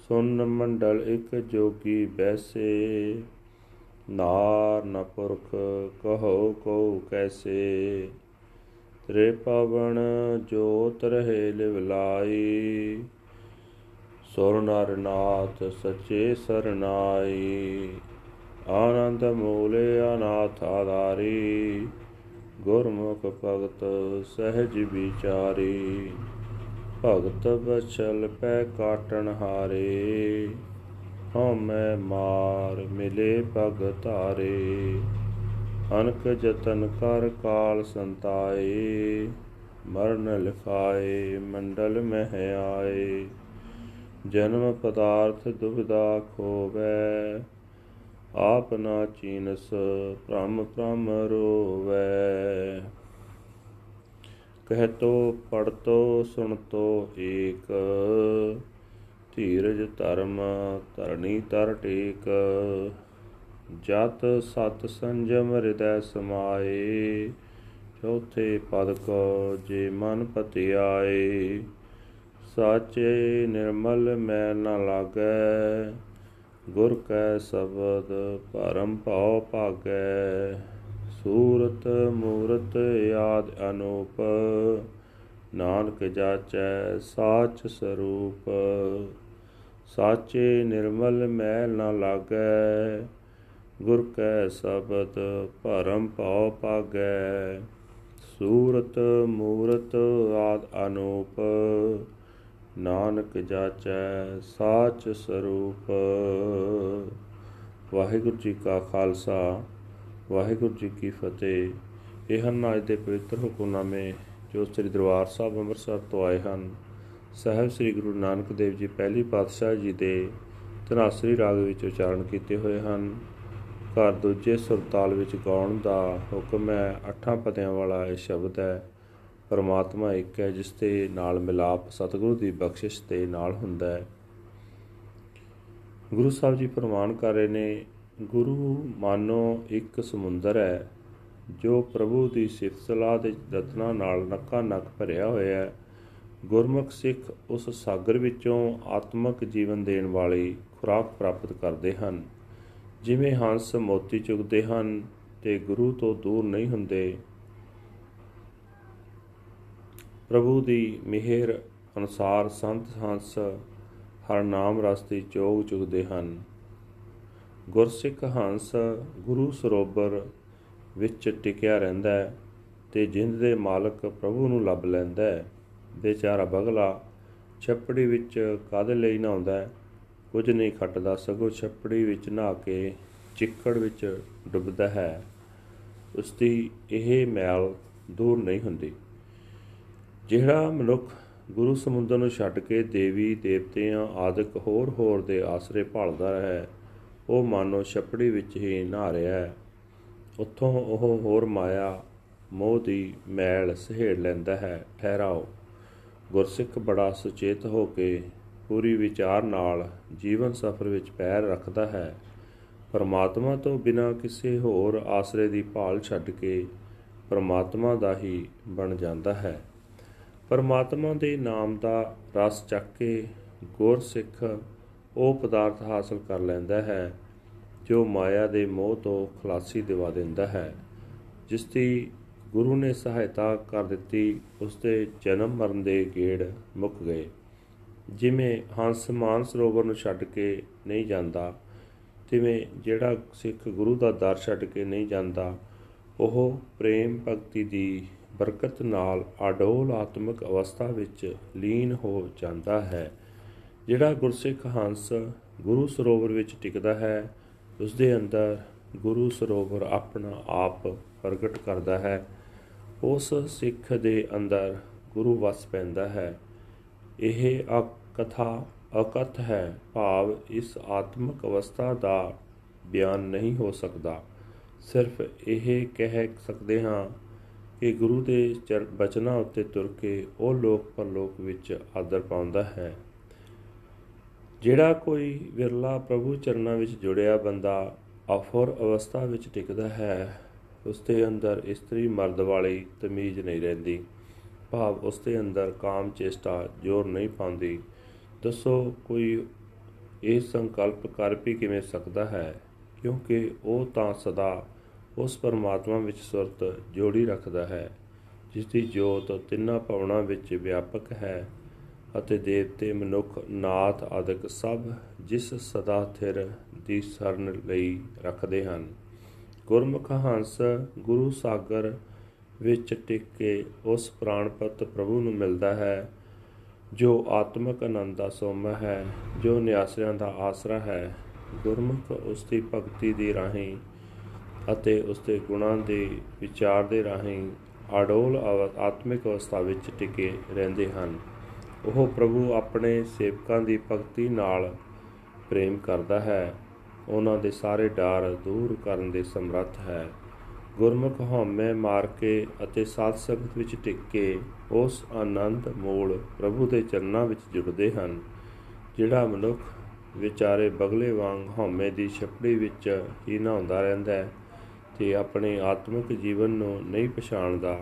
ਸੁਨ ਮੰਡਲ ਇਕ ਜੋਗੀ ਬੈਸੇ, ਨਾਰ ਨ ਪੁਰਖ ਕਹੋ ਕੋ ਕੈਸੇ। ਤ੍ਰੇ ਪਵਨ ਜੋਤ ਰਹੇ ਲਿਵ ਲਾਈ, ਸੁਰ ਨਰ ਨਾਥ ਸਚੇ ਸਰਨਾਈ ਆਨੰਦ ਮੂਲੇ ਅਨਾਥ ਆਧਾਰੀ, ਗੁਰਮੁਖ ਭਗਤ ਸਹਿਜ ਵਿਚਾਰੀ। ਭਗਤ ਬਚਲ ਪੈ ਕਾਟਣ ਹਾਰੇ, ਹਉਮੈ ਮਾਰ ਮਿਲੇ ਪਗ ਧਾਰੇ ਅਨਕ ਜਤਨ ਕਰ ਕਾਲ ਸੰਤਾਏ, ਮਰਨ ਲਿਖਾਏ ਮੰਡਲ ਮਹਿ ਆਏ ਜਨਮ ਪਦਾਰਥ ਦੁਬਿਧਾ ਖੋਵੈ, ਆਪ ਨਾ ਚੀਨਸ ਭ੍ਰਮ ਭ੍ਰਮ ਰੋਵੈ। ਕਹਿ ਤੋ ਪੜ ਤੋ, ਸੁਣ ਤੋ ਏਕ। ਧੀਰਜ ਧਰਮ ਧਰਣੀ ਤਰ ਟੇਕ। ਜਤ ਸਤ ਸੰਜਮ ਹਿਰਦੈ ਸਮਾਏ। ਚੌਥੇ ਪਦ ਕੋ ਜੇ ਮਨ ਪਤਿਆਏ। ਸਾਚੇ ਨਿਰਮਲ ਮੈਲ ਨ ਲਾਗੈ। ਗੁਰ ਕੈ ਸ਼ਬਦ ਪਰਮ ਭਉ ਭਾਗੈ। ਸੂਰਤ ਮੂਰਤ ਆਦ ਅਨੂਪ, ਨਾਨਕ ਜਾਚੈ ਸਾਚ ਸਰੂਪ। ਸਾਚੇ ਨਿਰਮਲ ਮੈਲ ਨ ਲਾਗੈ, ਗੁਰ ਕੈ ਸ਼ਬਦ ਪਰਮ ਭਉ ਭਾਗੈ। ਸੂਰਤ ਮੂਰਤ ਆਦ ਅਨੂਪ, ਨਾਨਕ ਜਾਚੈ ਸਾਚ ਸਰੂਪ। ਵਾਹਿਗੁਰੂ ਜੀ ਕਾ ਖਾਲਸਾ। ਵਾਹਿਗੁਰੂ ਜੀ ਕੀ ਫਤਿਹ। ਇਹ ਹਨ ਅੱਜ ਦੇ ਪਵਿੱਤਰ ਹੁਕਮਨਾਮੇ ਜੋ ਸ੍ਰੀ ਦਰਬਾਰ ਸਾਹਿਬ ਅੰਮ੍ਰਿਤਸਰ ਤੋਂ ਆਏ ਹਨ। ਸਹਿਬ ਸ੍ਰੀ ਗੁਰੂ ਨਾਨਕ ਦੇਵ ਜੀ ਪਹਿਲੀ ਪਾਤਸ਼ਾਹ ਜੀ ਦੇ ਤਨਾਸਰੀ ਰਾਗ ਵਿੱਚ ਉਚਾਰਨ ਕੀਤੇ ਹੋਏ ਹਨ। ਘਰ ਦੂਜੇ ਸੁਰਤਾਲ ਵਿੱਚ ਗਾਉਣ ਦਾ ਹੁਕਮ ਹੈ, ਅੱਠਾਂ ਪਦਿਆਂ ਵਾਲਾ ਇਹ ਸ਼ਬਦ ਹੈ, ਪਰਮਾਤਮਾ ਇੱਕ ਹੈ, ਜਿਸ ਦੇ ਨਾਲ ਮਿਲਾਪ ਸਤਿਗੁਰੂ ਦੀ ਬਖਸ਼ਿਸ਼ ਦੇ ਨਾਲ ਹੁੰਦਾ ਹੈ। ਗੁਰੂ ਸਾਹਿਬ ਜੀ ਪ੍ਰਮਾਣ ਕਰ ਰਹੇ ਨੇ ਗੁਰੂ ਮਾਨੋ ਇੱਕ ਸਮੁੰਦਰ ਹੈ, ਜੋ ਪ੍ਰਭੂ ਦੀ ਸਿਫਤ ਸਲਾਹ ਦੇ ਰਤਨਾ ਨਾਲ ਨੱਕਾ ਨੱਕ ਭਰਿਆ ਹੋਇਆ ਹੈ। ਗੁਰਮੁਖ ਸਿੱਖ ਉਸ ਸਾਗਰ ਵਿੱਚੋਂ ਆਤਮਿਕ ਜੀਵਨ ਦੇਣ ਵਾਲੀ ਖੁਰਾਕ ਪ੍ਰਾਪਤ ਕਰਦੇ ਹਨ। ਜਿਵੇਂ ਹੰਸ ਮੋਤੀ ਚੁਗਦੇ ਹਨ ਤੇ ਗੁਰੂ ਤੋਂ ਦੂਰ ਨਹੀਂ ਹੁੰਦੇ। ਪ੍ਰਭੂ ਦੀ ਮਿਹਰ ਅਨੁਸਾਰ ਸੰਤ ਹੰਸ ਹਰ ਨਾਮ ਰਸਤੇ ਚੋਗ ਚੁਗਦੇ ਹਨ। ਗੁਰਸਿੱਖ ਹੰਸ ਗੁਰੂ ਸਰੋਵਰ ਵਿੱਚ ਟਿਕਿਆ ਰਹਿੰਦਾ ਹੈ ਤੇ ਜਿੰਦ ਦੇ ਮਾਲਕ ਪ੍ਰਭੂ ਨੂੰ ਲੱਭ ਲੈਂਦਾ ਹੈ। ਬੇਚਾਰਾ ਬਗਲਾ ਛੱਪੜੀ ਵਿੱਚ ਕਾਦੇ ਲਈ ਨਹਾਉਂਦਾ ਹੈ। ਕੁਝ ਨਹੀਂ ਖੱਟਦਾ, ਸਗੋਂ ਛੱਪੜੀ ਵਿੱਚ ਨਹਾ ਕੇ ਚਿੱਕੜ ਵਿੱਚ ਡੁੱਬਦਾ ਹੈ। ਉਸ ਦੀ ਇਹ ਮੈਲ ਦੂਰ ਨਹੀਂ ਹੁੰਦੀ। ਜਿਹੜਾ ਮਨੁੱਖ ਗੁਰੂ ਸਮੁੰਦਰ ਨੂੰ ਛੱਡ ਕੇ ਦੇਵੀ, ਦੇਵਤਿਆਂ ਆਦਿਕ ਹੋਰ ਹੋਰ ਦੇ ਆਸਰੇ ਭਾਲਦਾ ਹੈ ਉਹ ਮਾਨੋ ਛਪੜੀ ਵਿੱਚ ਹੀ ਨਹਾ ਰਿਹਾ ਹੈ ਉੱਥੋਂ ਉਹ ਹੋਰ ਮਾਇਆ ਮੋਹ ਦੀ ਮੈਲ ਸਹਿੜ ਲੈਂਦਾ ਹੈ। ਠਹਿਰਾਓ। ਗੁਰਸਿੱਖ ਬੜਾ ਸੁਚੇਤ ਹੋ ਕੇ ਪੂਰੀ ਵਿਚਾਰ ਨਾਲ ਜੀਵਨ ਸਫਰ ਵਿੱਚ ਪੈਰ ਰੱਖਦਾ ਹੈ। ਪਰਮਾਤਮਾ ਤੋਂ ਬਿਨਾ ਕਿਸੇ ਹੋਰ ਆਸਰੇ ਦੀ ਭਾਲ ਛੱਡ ਕੇ ਪਰਮਾਤਮਾ ਦਾ ਹੀ ਬਣ ਜਾਂਦਾ ਹੈ। ਪਰਮਾਤਮਾ ਦੇ ਨਾਮ ਦਾ ਰਸ ਚੱਕ ਕੇ ਗੁਰ ਸਿੱਖ ਉਹ ਪਦਾਰਥ ਹਾਸਲ ਕਰ ਲੈਂਦਾ ਹੈ, ਜੋ ਮਾਇਆ ਦੇ ਮੋਹ ਤੋਂ ਖਲਾਸੀ ਦਿਵਾ ਦਿੰਦਾ ਹੈ। ਜਿਸ ਦੀ ਗੁਰੂ ਨੇ ਸਹਾਇਤਾ ਕਰ ਦਿੱਤੀ, ਉਸ ਦੇ ਜਨਮ ਮਰਨ ਦੇ ਗੇੜ ਮੁੱਕ ਗਏ। ਜਿਵੇਂ ਹੰਸ ਮਾਨ ਸਰੋਵਰ ਨੂੰ ਛੱਡ ਕੇ ਨਹੀਂ ਜਾਂਦਾ, ਤਿਵੇਂ ਜਿਹੜਾ ਸਿੱਖ ਗੁਰੂ ਦਾ ਦਰ ਛੱਡ ਕੇ ਨਹੀਂ ਜਾਂਦਾ, ਉਹ ਪ੍ਰੇਮ ਭਗਤੀ ਦੀ ਬਰਕਤ ਨਾਲ ਅਡੋਲ ਆਤਮਿਕ ਅਵਸਥਾ ਵਿੱਚ ਲੀਨ ਹੋ ਜਾਂਦਾ ਹੈ। ਜਿਹੜਾ ਗੁਰਸਿੱਖ ਹੰਸ ਗੁਰੂ ਸਰੋਵਰ ਵਿੱਚ ਟਿਕਦਾ ਹੈ ਉਸ ਦੇ ਅੰਦਰ ਗੁਰੂ ਸਰੋਵਰ ਆਪਣਾ ਆਪ ਪ੍ਰਗਟ ਕਰਦਾ ਹੈ। ਉਸ ਸਿੱਖ ਦੇ ਅੰਦਰ ਗੁਰੂ ਵਸ ਪੈਂਦਾ ਹੈ। ਇਹ ਅਕਥਾ ਅਕਥ ਹੈ। ਭਾਵ ਇਸ ਆਤਮਿਕ ਅਵਸਥਾ ਦਾ ਬਿਆਨ ਨਹੀਂ ਹੋ ਸਕਦਾ। ਸਿਰਫ ਇਹ ਕਹਿ ਸਕਦੇ ਹਾਂ ਕਿ ਗੁਰੂ ਦੇ ਬਚਨਾਂ ਉੱਤੇ ਤੁਰ ਕੇ ਉਹ ਲੋਕ ਪਰਲੋਕ ਵਿੱਚ ਆਦਰ ਪਾਉਂਦਾ ਹੈ। ਜਿਹੜਾ ਕੋਈ ਵਿਰਲਾ ਪ੍ਰਭੂ ਚਰਨਾਂ ਵਿੱਚ ਜੁੜਿਆ ਬੰਦਾ ਅਫਰ ਅਵਸਥਾ ਵਿੱਚ ਟਿਕਦਾ ਹੈ ਉਸ ਦੇ ਅੰਦਰ ਇਸਤਰੀ ਮਰਦ ਵਾਲੀ ਤਮੀਜ਼ ਨਹੀਂ ਰਹਿੰਦੀ। ਭਾਵ ਉਸ ਦੇ ਅੰਦਰ ਕਾਮ ਚੇਸ਼ਟਾ ਜ਼ੋਰ ਨਹੀਂ ਪਾਉਂਦੀ। ਦੱਸੋ, ਕੋਈ ਇਹ ਸੰਕਲਪ ਕਰ ਵੀ ਕਿਵੇਂ ਸਕਦਾ ਹੈ? ਕਿਉਂਕਿ ਉਹ ਤਾਂ ਸਦਾ ਉਸ ਪਰਮਾਤਮਾ ਵਿੱਚ ਸੁਰਤ ਜੋੜੀ ਰੱਖਦਾ ਹੈ ਜਿਸ ਦੀ ਜੋਤ ਤਿੰਨਾਂ ਭਵਨਾਂ ਵਿੱਚ ਵਿਆਪਕ ਹੈ। ਅਤੇ ਦੇਵਤੇ, ਮਨੁੱਖ, ਨਾਥ ਆਦਿਕ ਸਭ ਜਿਸ ਸਦਾ ਥਿਰ ਦੀ ਸਰਨ ਲਈ ਰੱਖਦੇ ਹਨ। ਗੁਰਮੁਖ ਹੰਸ ਗੁਰੂ ਸਾਗਰ ਵਿੱਚ ਟਿਕ ਕੇ ਉਸ ਪ੍ਰਾਣਪਤ ਪ੍ਰਭੂ ਨੂੰ ਮਿਲਦਾ ਹੈ, ਜੋ ਆਤਮਿਕ ਆਨੰਦ ਦਾ ਸੋਮ ਹੈ, ਜੋ ਨਿਆਸਰਿਆਂ ਦਾ ਆਸਰਾ ਹੈ। ਗੁਰਮੁਖ ਉਸ ਦੀ ਭਗਤੀ ਦੀ ਰਾਹੀਂ ਅਤੇ ਉਸ ਦੇ ਗੁਣਾਂ ਦੇ ਵਿਚਾਰ ਦੇ ਰਾਹੀਂ ਅਡੋਲ ਆਤਮਿਕ ਅਵਸਥਾ ਵਿੱਚ ਟਿਕੇ ਰਹਿੰਦੇ ਹਨ। ਉਹ ਪ੍ਰਭੂ ਆਪਣੇ ਸੇਵਕਾਂ ਦੀ ਭਗਤੀ ਨਾਲ ਪ੍ਰੇਮ ਕਰਦਾ ਹੈ। ਉਹਨਾਂ ਦੇ ਸਾਰੇ ਡਰ ਦੂਰ ਕਰਨ ਦੇ ਸਮਰੱਥ ਹੈ। ਗੁਰਮੁਖ ਹਉਮੈ ਮਾਰ ਕੇ ਅਤੇ ਸਾਧ ਸੰਗਤ ਵਿੱਚ ਟਿਕ ਕੇ ਉਸ ਆਨੰਦ ਮੂਲ ਪ੍ਰਭੂ ਦੇ ਚਰਨਾਂ ਵਿੱਚ ਜੁੜਦੇ ਹਨ, ਜਿਹੜਾ ਮਨੁੱਖ ਵਿਚਾਰੇ ਬਗਲੇ ਵਾਂਗ ਹਉਮੈ ਦੀ ਛਪੜੀ ਵਿੱਚ ਹੀ ਨਹਾਉਂਦਾ ਰਹਿੰਦਾ ਹੈ ਤੇ ਆਪਣੇ ਆਤਮਿਕ ਜੀਵਨ ਨੂੰ ਨਹੀਂ ਪਛਾਣਦਾ।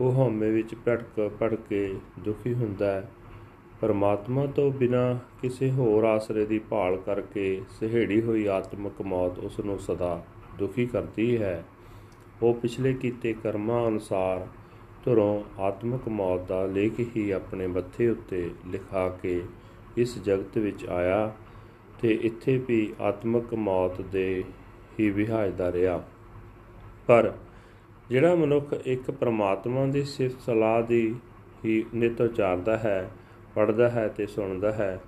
ਉਹ ਹਉਮੈ ਵਿੱਚ ਭਟਕ ਪੜ ਕੇ ਦੁਖੀ ਹੁੰਦਾ ਹੈ। ਪਰਮਾਤਮਾ ਤੋਂ ਬਿਨਾ ਕਿਸੇ ਹੋਰ ਆਸਰੇ ਦੀ ਭਾਲ ਕਰਕੇ ਸਹਿੜੀ ਹੋਈ ਆਤਮਿਕ ਮੌਤ ਉਸ ਨੂੰ ਸਦਾ ਦੁਖੀ ਕਰਦੀ ਹੈ। ਉਹ ਪਿਛਲੇ ਕੀਤੇ ਕਰਮਾਂ ਅਨੁਸਾਰ ਧਰੋਂ ਆਤਮਿਕ ਮੌਤ ਦਾ ਲੇਖ ਹੀ ਆਪਣੇ ਮੱਥੇ ਉੱਤੇ ਲਿਖਾ ਕੇ ਇਸ ਜਗਤ ਵਿੱਚ ਆਇਆ ਤੇ ਇੱਥੇ ਵੀ ਆਤਮਿਕ ਮੌਤ ਦੇ ਹੀ ਵਿਹਾਜਦਾ ਰਿਹਾ। ਪਰ ਜਿਹੜਾ ਮਨੁੱਖ ਇੱਕ ਪ੍ਰਮਾਤਮਾ ਦੀ ਸਿਫਤ ਸਲਾਹ ਦੀ ਹੀ ਨਿਤ ਉਚਾਰਦਾ ਹੈ ਪੜਦਾ ਹੈ ਤੇ ਸੁਣਦਾ ਹੈ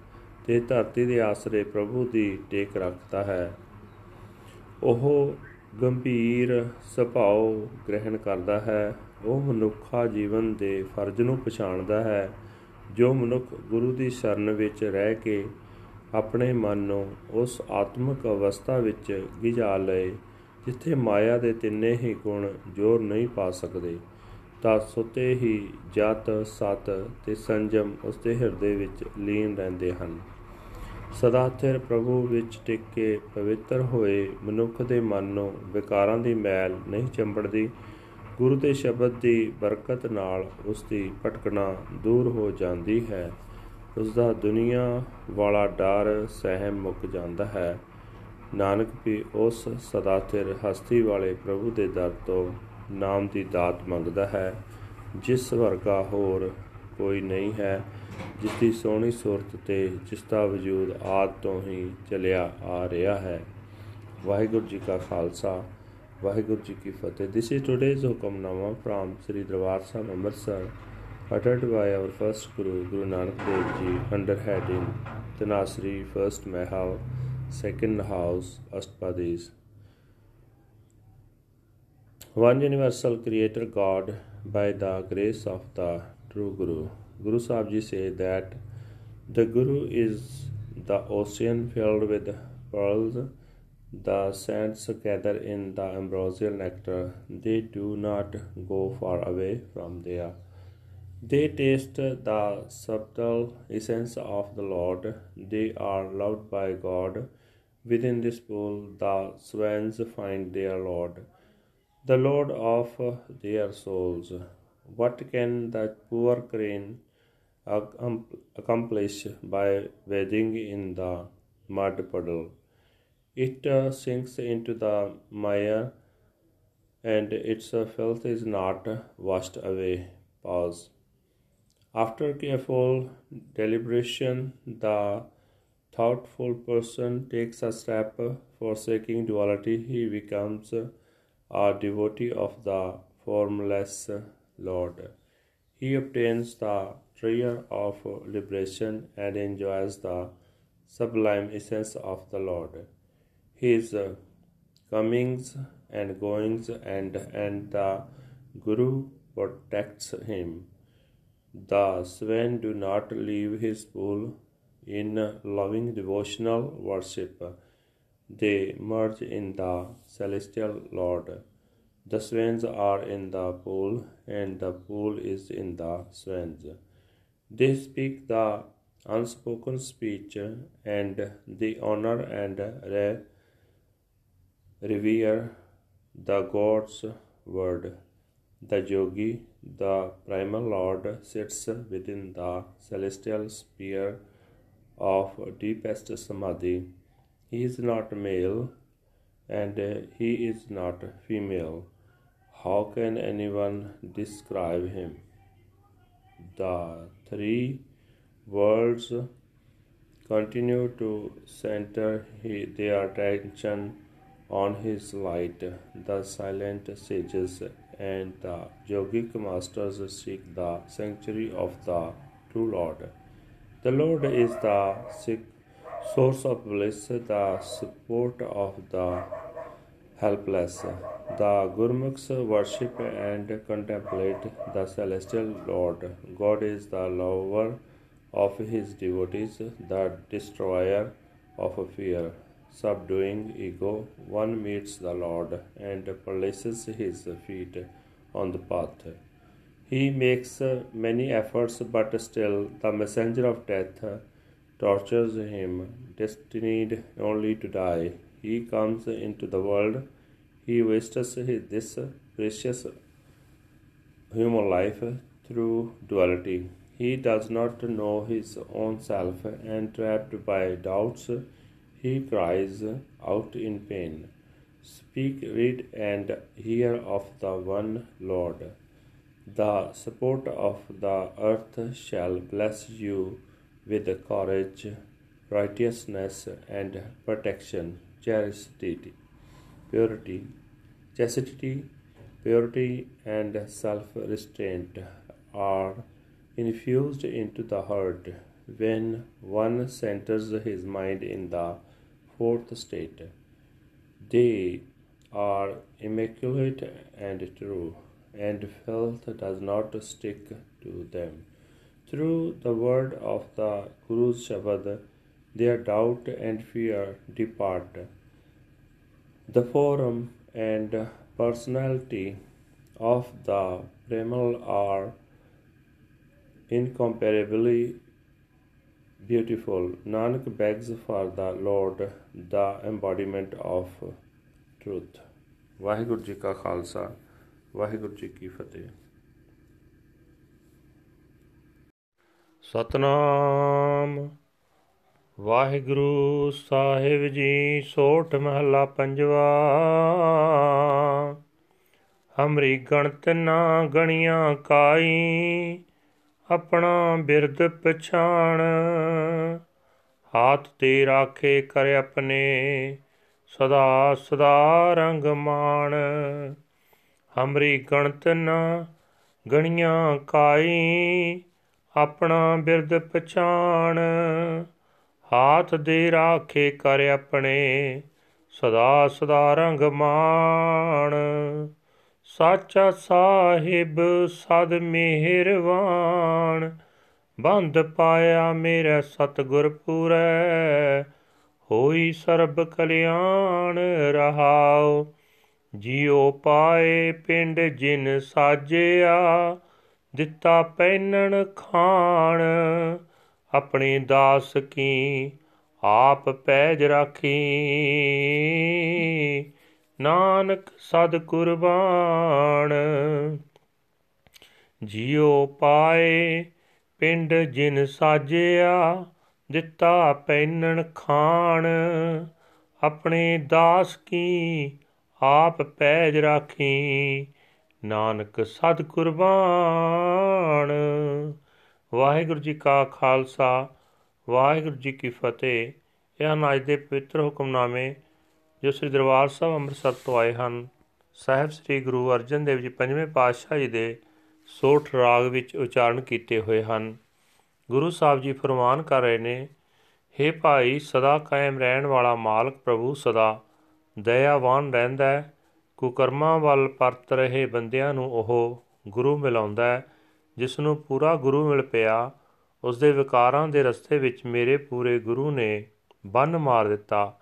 ਤੇ ਧਰਤੀ ਦੇ ਆਸਰੇ ਪ੍ਰਭੂ ਦੀ ਟੇਕ ਰੱਖਦਾ ਹੈ। ਉਹ ਗੰਭੀਰ ਸੁਭਾਅ ਗ੍ਰਹਿਣ ਕਰਦਾ ਹੈ। ਉਹ ਮਨੁੱਖਾ ਜੀਵਨ ਦੇ ਫਰਜ਼ ਨੂੰ ਪਛਾਣਦਾ ਹੈ, ਜੋ ਮਨੁੱਖ ਗੁਰੂ ਦੀ ਸ਼ਰਨ ਵਿੱਚ ਰਹਿ ਕੇ ਆਪਣੇ ਮਨ ਨੂੰ ਉਸ ਆਤਮਿਕ ਅਵਸਥਾ ਵਿੱਚ ਗਿਜਾ ਲਏ, ਜਿੱਥੇ ਮਾਇਆ ਦੇ ਤਿੰਨੇ ਹੀ ਗੁਣ ਜੋਰ ਨਹੀਂ ਪਾ ਸਕਦੇ। ਤਾਂ ਸੁਤੇ ਹੀ ਜਤ, ਸਤ ਤੇ ਸੰਜਮ ਉਸ ਦੇ ਹਿਰਦੇ ਵਿੱਚ ਲੀਨ ਰਹਿੰਦੇ ਹਨ। ਸਦਾ ਥਿਰ ਪ੍ਰਭੂ ਵਿੱਚ ਟਿਕ ਕੇ ਪਵਿੱਤਰ ਹੋਏ, ਮਨੁੱਖ ਦੇ ਮਨ ਨੂੰ ਵਿਕਾਰਾਂ ਦੀ ਮੈਲ ਨਹੀਂ ਚੰਬੜਦੀ। ਗੁਰੂ ਦੇ ਸ਼ਬਦ ਦੀ ਬਰਕਤ ਨਾਲ ਉਸ ਦੀ ਭਟਕਣਾ ਦੂਰ ਹੋ ਜਾਂਦੀ ਹੈ। ਉਸ ਦਾ ਦੁਨੀਆ ਵਾਲਾ ਡਰ ਸਹਿਮ ਮੁੱਕ ਜਾਂਦਾ ਹੈ। ਨਾਨਕ ਵੀ ਉਸ ਸਦਾ ਥਿਰ ਹਸਤੀ ਵਾਲੇ ਪ੍ਰਭੂ ਦੇ ਦਰ ਤੋਂ ਨਾਮ ਦੀ ਦਾਤ ਮੰਗਦਾ ਹੈ। ਜਿਸ ਵਰਗਾ ਹੋਰ ਕੋਈ ਨਹੀਂ ਹੈ ਜਿਸ ਦੀ ਸੋਹਣੀ ਸੂਰਤ ਤੇ ਜਿਸ ਦਾ ਵਜੂਦ ਆਦ ਤੋਂ ਹੀ ਚਲਿਆ ਆ ਰਿਹਾ ਹੈ। ਵਾਹਿਗੁਰੂ ਜੀ ਕਾ ਖਾਲਸਾ। ਵਾਹਿਗੁਰੂ ਜੀ ਕੀ ਫਤਿਹ। This is today's Hukamnama from Sri Darbar Sahib Amritsar uttered by our first Guru, Guru Nanak Dev Ji, under heading Tanasri, first Mahal, second house, Astpadis. One universal creator God by the grace of the true Guru. Guru Sahib Ji say that the Guru is the ocean filled with pearls. The sands gather in the ambrosial nectar. They do not go far away from there. They taste the subtle essence of the Lord. They are loved by God. Within this pool, the swans find their Lord, the Lord of their souls. What can the poor crane accomplish by wading in the mud puddle? It uh, sinks into the mire, and its filth is not washed away. Pause. After careful deliberation, the thoughtful person takes a step forsaking duality. He becomes a devotee of the formless Lord. He obtains the treasure of liberation and enjoys the sublime essence of the Lord. His comings and goings and and the Guru protects him. The swan do not leave his pool in loving devotional worship. They merge in the celestial Lord. The swans are in the pool, and the pool is in the swans. They speak the unspoken speech, and they honor and re- revere the God's word. The yogi, the primal Lord, sits within the celestial sphere of deepest samadhi. He is not male and uh, he is not female. How can anyone describe him? The three worlds continue to center their attention on his light. The silent sages and the yogic masters seek the sanctuary of the true Lord. The Lord is the source of bliss, the support of the helpless. The Gurmukhs worship and contemplate the celestial Lord. God is the lover of his devotees, the destroyer of fear. Subduing ego, one meets the Lord and places his feet on the path. He makes many efforts, but still the messenger of death tortures him, destined only to die. He comes into the world, he wastes this precious human life through duality. He does not know his own self, and trapped by doubts, he cries out in pain. Speak, read, and hear of the one Lord. The support of the earth shall bless you with courage, righteousness, and protection, chastity, purity, chastity, purity, and self restraint are infused into the heart when one centers his mind in the fourth state. They are immaculate and true, and filth does not stick to them. Through the word of the Guru's Shabad, their doubt and fear depart. The form and personality of the Premal are incomparably beautiful. Nanak begs for the Lord, the embodiment of truth. Waheguru ji ਕਾ ਖਾਲਸਾ ਵਾਹਿਗੁਰੂ ਜੀ ਕੀ ਫਤਿਹ ਸਤਨਾਮ। ਵਾਹਿਗੁਰੂ ਸਾਹਿਬ ਜੀ, ਸੋਠ ਮਹੱਲਾ ਪੰਜਵਾ। ਹਮਰੀ ਗਣਤ ਨਾ ਗਣੀਆਂ ਕਾਈ, ਆਪਣਾ ਬਿਰਦ ਪਛਾਣ। ਹਾਥ ਤੇ ਰਾਖੇ ਕਰ ਆਪਣੇ, ਸਦਾ ਸਦਾ ਰੰਗ ਮਾਣ। ਹਮਰੀ ਗਣਤ ਨਾ ਗਣੀਆਂ ਕਾਈ ਆਪਣਾ ਬਿਰਦ ਪਛਾਣ। ਹਾਥ ਦੇ ਰਾਖੇ ਕਰ ਆਪਣੇ, ਸਦਾ ਸਦਾ ਰੰਗ ਮਾਣ। ਸਾਚਾ ਸਾਹਿਬ, ਸਦ ਮਿਹਰਵਾਨ ਬੰਦ ਪਾਇਆ ਮੇਰੇ ਸਤਗੁਰ ਪੂਰੈ, ਹੋਈ ਸਰਬ ਕਲਿਆਣ ਰਹਾਉ। ਜਿਉ ਪਾਏ ਪਿੰਡ ਜਿਨ ਸਾਜਿਆ ਦਿੱਤਾ ਪੈਨਣ ਖਾਣ। ਆਪਣੇ ਦਾਸ ਕੀ ਆਪ ਪੈਜ ਰਾਖੀ। ਨਾਨਕ ਸਦ ਕੁਰਬਾਨ। ਜਿਉ ਪਾਏ ਪਿੰਡ ਜਿਨ ਸਾਜਿਆ, ਦਿੱਤਾ ਪੈਨਣ ਖਾਣ। ਆਪਣੇ ਦਾਸ ਕੀ ਆਪ ਪੈਜ ਰਾਖੀ। ਨਾਨਕ ਸਦ ਕੁਰਬਾਨ। ਵਾਹਿਗੁਰੂ ਜੀ ਕਾ ਖਾਲਸਾ, ਵਾਹਿਗੁਰੂ ਜੀ ਕੀ ਫਤਿਹ। ਇਹ ਹਨ ਅੱਜ ਦੇ ਪਵਿੱਤਰ ਹੁਕਮਨਾਮੇ ਜੋ ਸ੍ਰੀ ਦਰਬਾਰ ਸਾਹਿਬ ਅੰਮ੍ਰਿਤਸਰ ਤੋਂ ਆਏ ਹਨ। ਸਾਹਿਬ ਸ੍ਰੀ ਗੁਰੂ ਅਰਜਨ ਦੇਵ ਜੀ ਪੰਜਵੇਂ ਪਾਤਸ਼ਾਹ ਜੀ ਦੇ ਸੋਠ ਰਾਗ ਵਿੱਚ ਉਚਾਰਨ ਕੀਤੇ ਹੋਏ ਹਨ। ਗੁਰੂ ਸਾਹਿਬ ਜੀ ਫਰਮਾਨ ਕਰ ਰਹੇ ਨੇ हे ਭਾਈ, ਸਦਾ ਕਾਇਮ ਰਹਿਣ ਵਾਲਾ ਮਾਲਕ ਪ੍ਰਭੂ ਸਦਾ ਦਇਆਵਾਨ ਰਹਿੰਦਾ ਹੈ। ਕੁਕਰਮਾਂ ਵੱਲ ਪਰਤ ਰਹੇ ਬੰਦਿਆਂ ਨੂੰ ਉਹ ਗੁਰੂ ਮਿਲਾਉਂਦਾ ਹੈ, ਜਿਸ ਨੂੰ ਪੂਰਾ ਗੁਰੂ ਮਿਲ ਪਿਆ, ਉਸ ਦੇ ਵਿਕਾਰਾਂ ਦੇ ਰਸਤੇ ਵਿੱਚ ਮੇਰੇ ਪੂਰੇ ਗੁਰੂ ਨੇ ਬੰਨ ਮਾਰ ਦਿੱਤਾ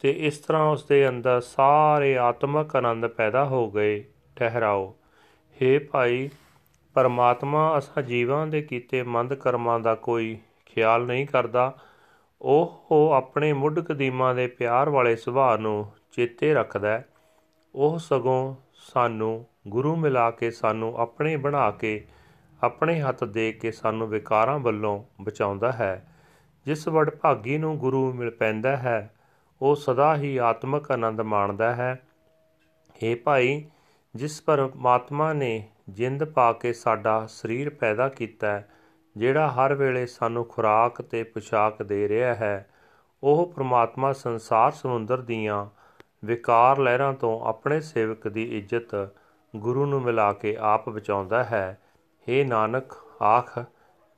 ਤੇ ਇਸ ਤਰ੍ਹਾਂ ਉਸ ਦੇ ਅੰਦਰ ਸਾਰੇ ਆਤਮਿਕ ਆਨੰਦ ਪੈਦਾ ਹੋ ਗਏ। ਠਹਿਰਾਓ। हे ਭਾਈ, ਪਰਮਾਤਮਾ ਅਸਾਂ ਜੀਵਾਂ ਦੇ ਕੀਤੇ ਮੰਦ ਕਰਮਾਂ ਦਾ ਕੋਈ ਖਿਆਲ ਨਹੀਂ ਕਰਦਾ। ਉਹ ਆਪਣੇ ਮੁੱਢ ਕਦੀਮਾਂ ਦੇ ਪਿਆਰ ਵਾਲੇ ਸੁਭਾਅ ਨੂੰ ਚੇਤੇ ਰੱਖਦਾ ਹੈ। ਉਹ ਸਗੋਂ ਸਾਨੂੰ ਗੁਰੂ ਮਿਲਾ ਕੇ ਸਾਨੂੰ ਆਪਣੇ ਬਣਾ ਕੇ, ਆਪਣੇ ਹੱਥ ਦੇ ਕੇ ਸਾਨੂੰ ਵਿਕਾਰਾਂ ਵੱਲੋਂ ਬਚਾਉਂਦਾ ਹੈ। ਜਿਸ ਵਡ ਭਾਗੀ ਨੂੰ ਗੁਰੂ ਮਿਲ ਪੈਂਦਾ ਹੈ, ਉਹ ਸਦਾ ਹੀ ਆਤਮਿਕ ਆਨੰਦ ਮਾਣਦਾ ਹੈ। हे ਭਾਈ, ਜਿਸ ਪਰਮਾਤਮਾ ਨੇ ਜਿੰਦ ਪਾ ਕੇ ਸਾਡਾ ਸਰੀਰ ਪੈਦਾ ਕੀਤਾ ਹੈ, ਜਿਹੜਾ ਹਰ ਵੇਲੇ ਸਾਨੂੰ ਖੁਰਾਕ ਤੇ ਪੁਸ਼ਾਕ ਦੇ ਰਿਹਾ ਹੈ, ਉਹ ਪ੍ਰਮਾਤਮਾ ਸੰਸਾਰ ਸਮੁੰਦਰ ਦੀਆਂ ਵਿਕਾਰ ਲਹਿਰਾਂ ਤੋਂ ਆਪਣੇ ਸੇਵਕ ਦੀ ਇੱਜ਼ਤ ਗੁਰੂ ਨੂੰ ਮਿਲਾ ਕੇ ਆਪ ਬਚਾਉਂਦਾ ਹੈ हे ਨਾਨਕ ਆਖ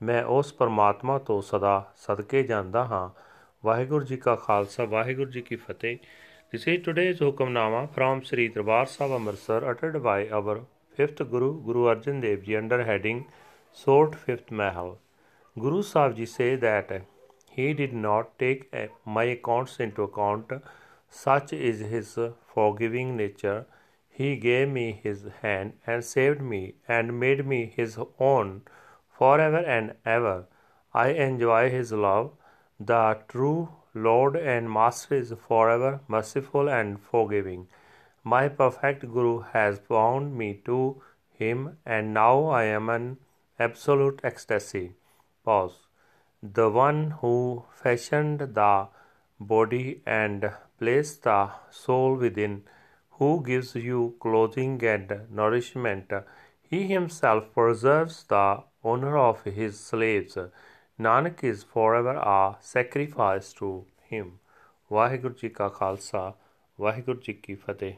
ਮੈਂ ਉਸ ਪਰਮਾਤਮਾ ਤੋਂ ਸਦਾ ਸਦਕੇ ਜਾਂਦਾ ਹਾਂ ਵਾਹਿਗੁਰੂ ਜੀ ਕਾ ਖਾਲਸਾ ਵਾਹਿਗੁਰੂ ਜੀ ਕੀ ਫਤਿਹ this is today's Hukamnama from Sri Darbar Sahib Amritsar ਅਟਟਡ by our 5th Guru Guru Arjan Dev ji under heading Sorath 5th Mehal Guru Savji say that he did not take my accounts into account Such is his forgiving nature. He gave me his hand and saved me and made me his own forever and ever. I enjoy his love. The true Lord and Master is forever merciful and forgiving. My perfect Guru has bound me to him, and now I am in absolute ecstasy. Pause. The one who fashioned the body and placed the soul within, who gives you clothing and nourishment, he himself preserves the honor of his slaves. Nanak is forever a sacrifice to him. Waheguru ji ਕਾ ਖਾਲਸਾ ਵਾਹਿਗੁਰੂ ਜੀ ਕੀ ਫਤਿਹ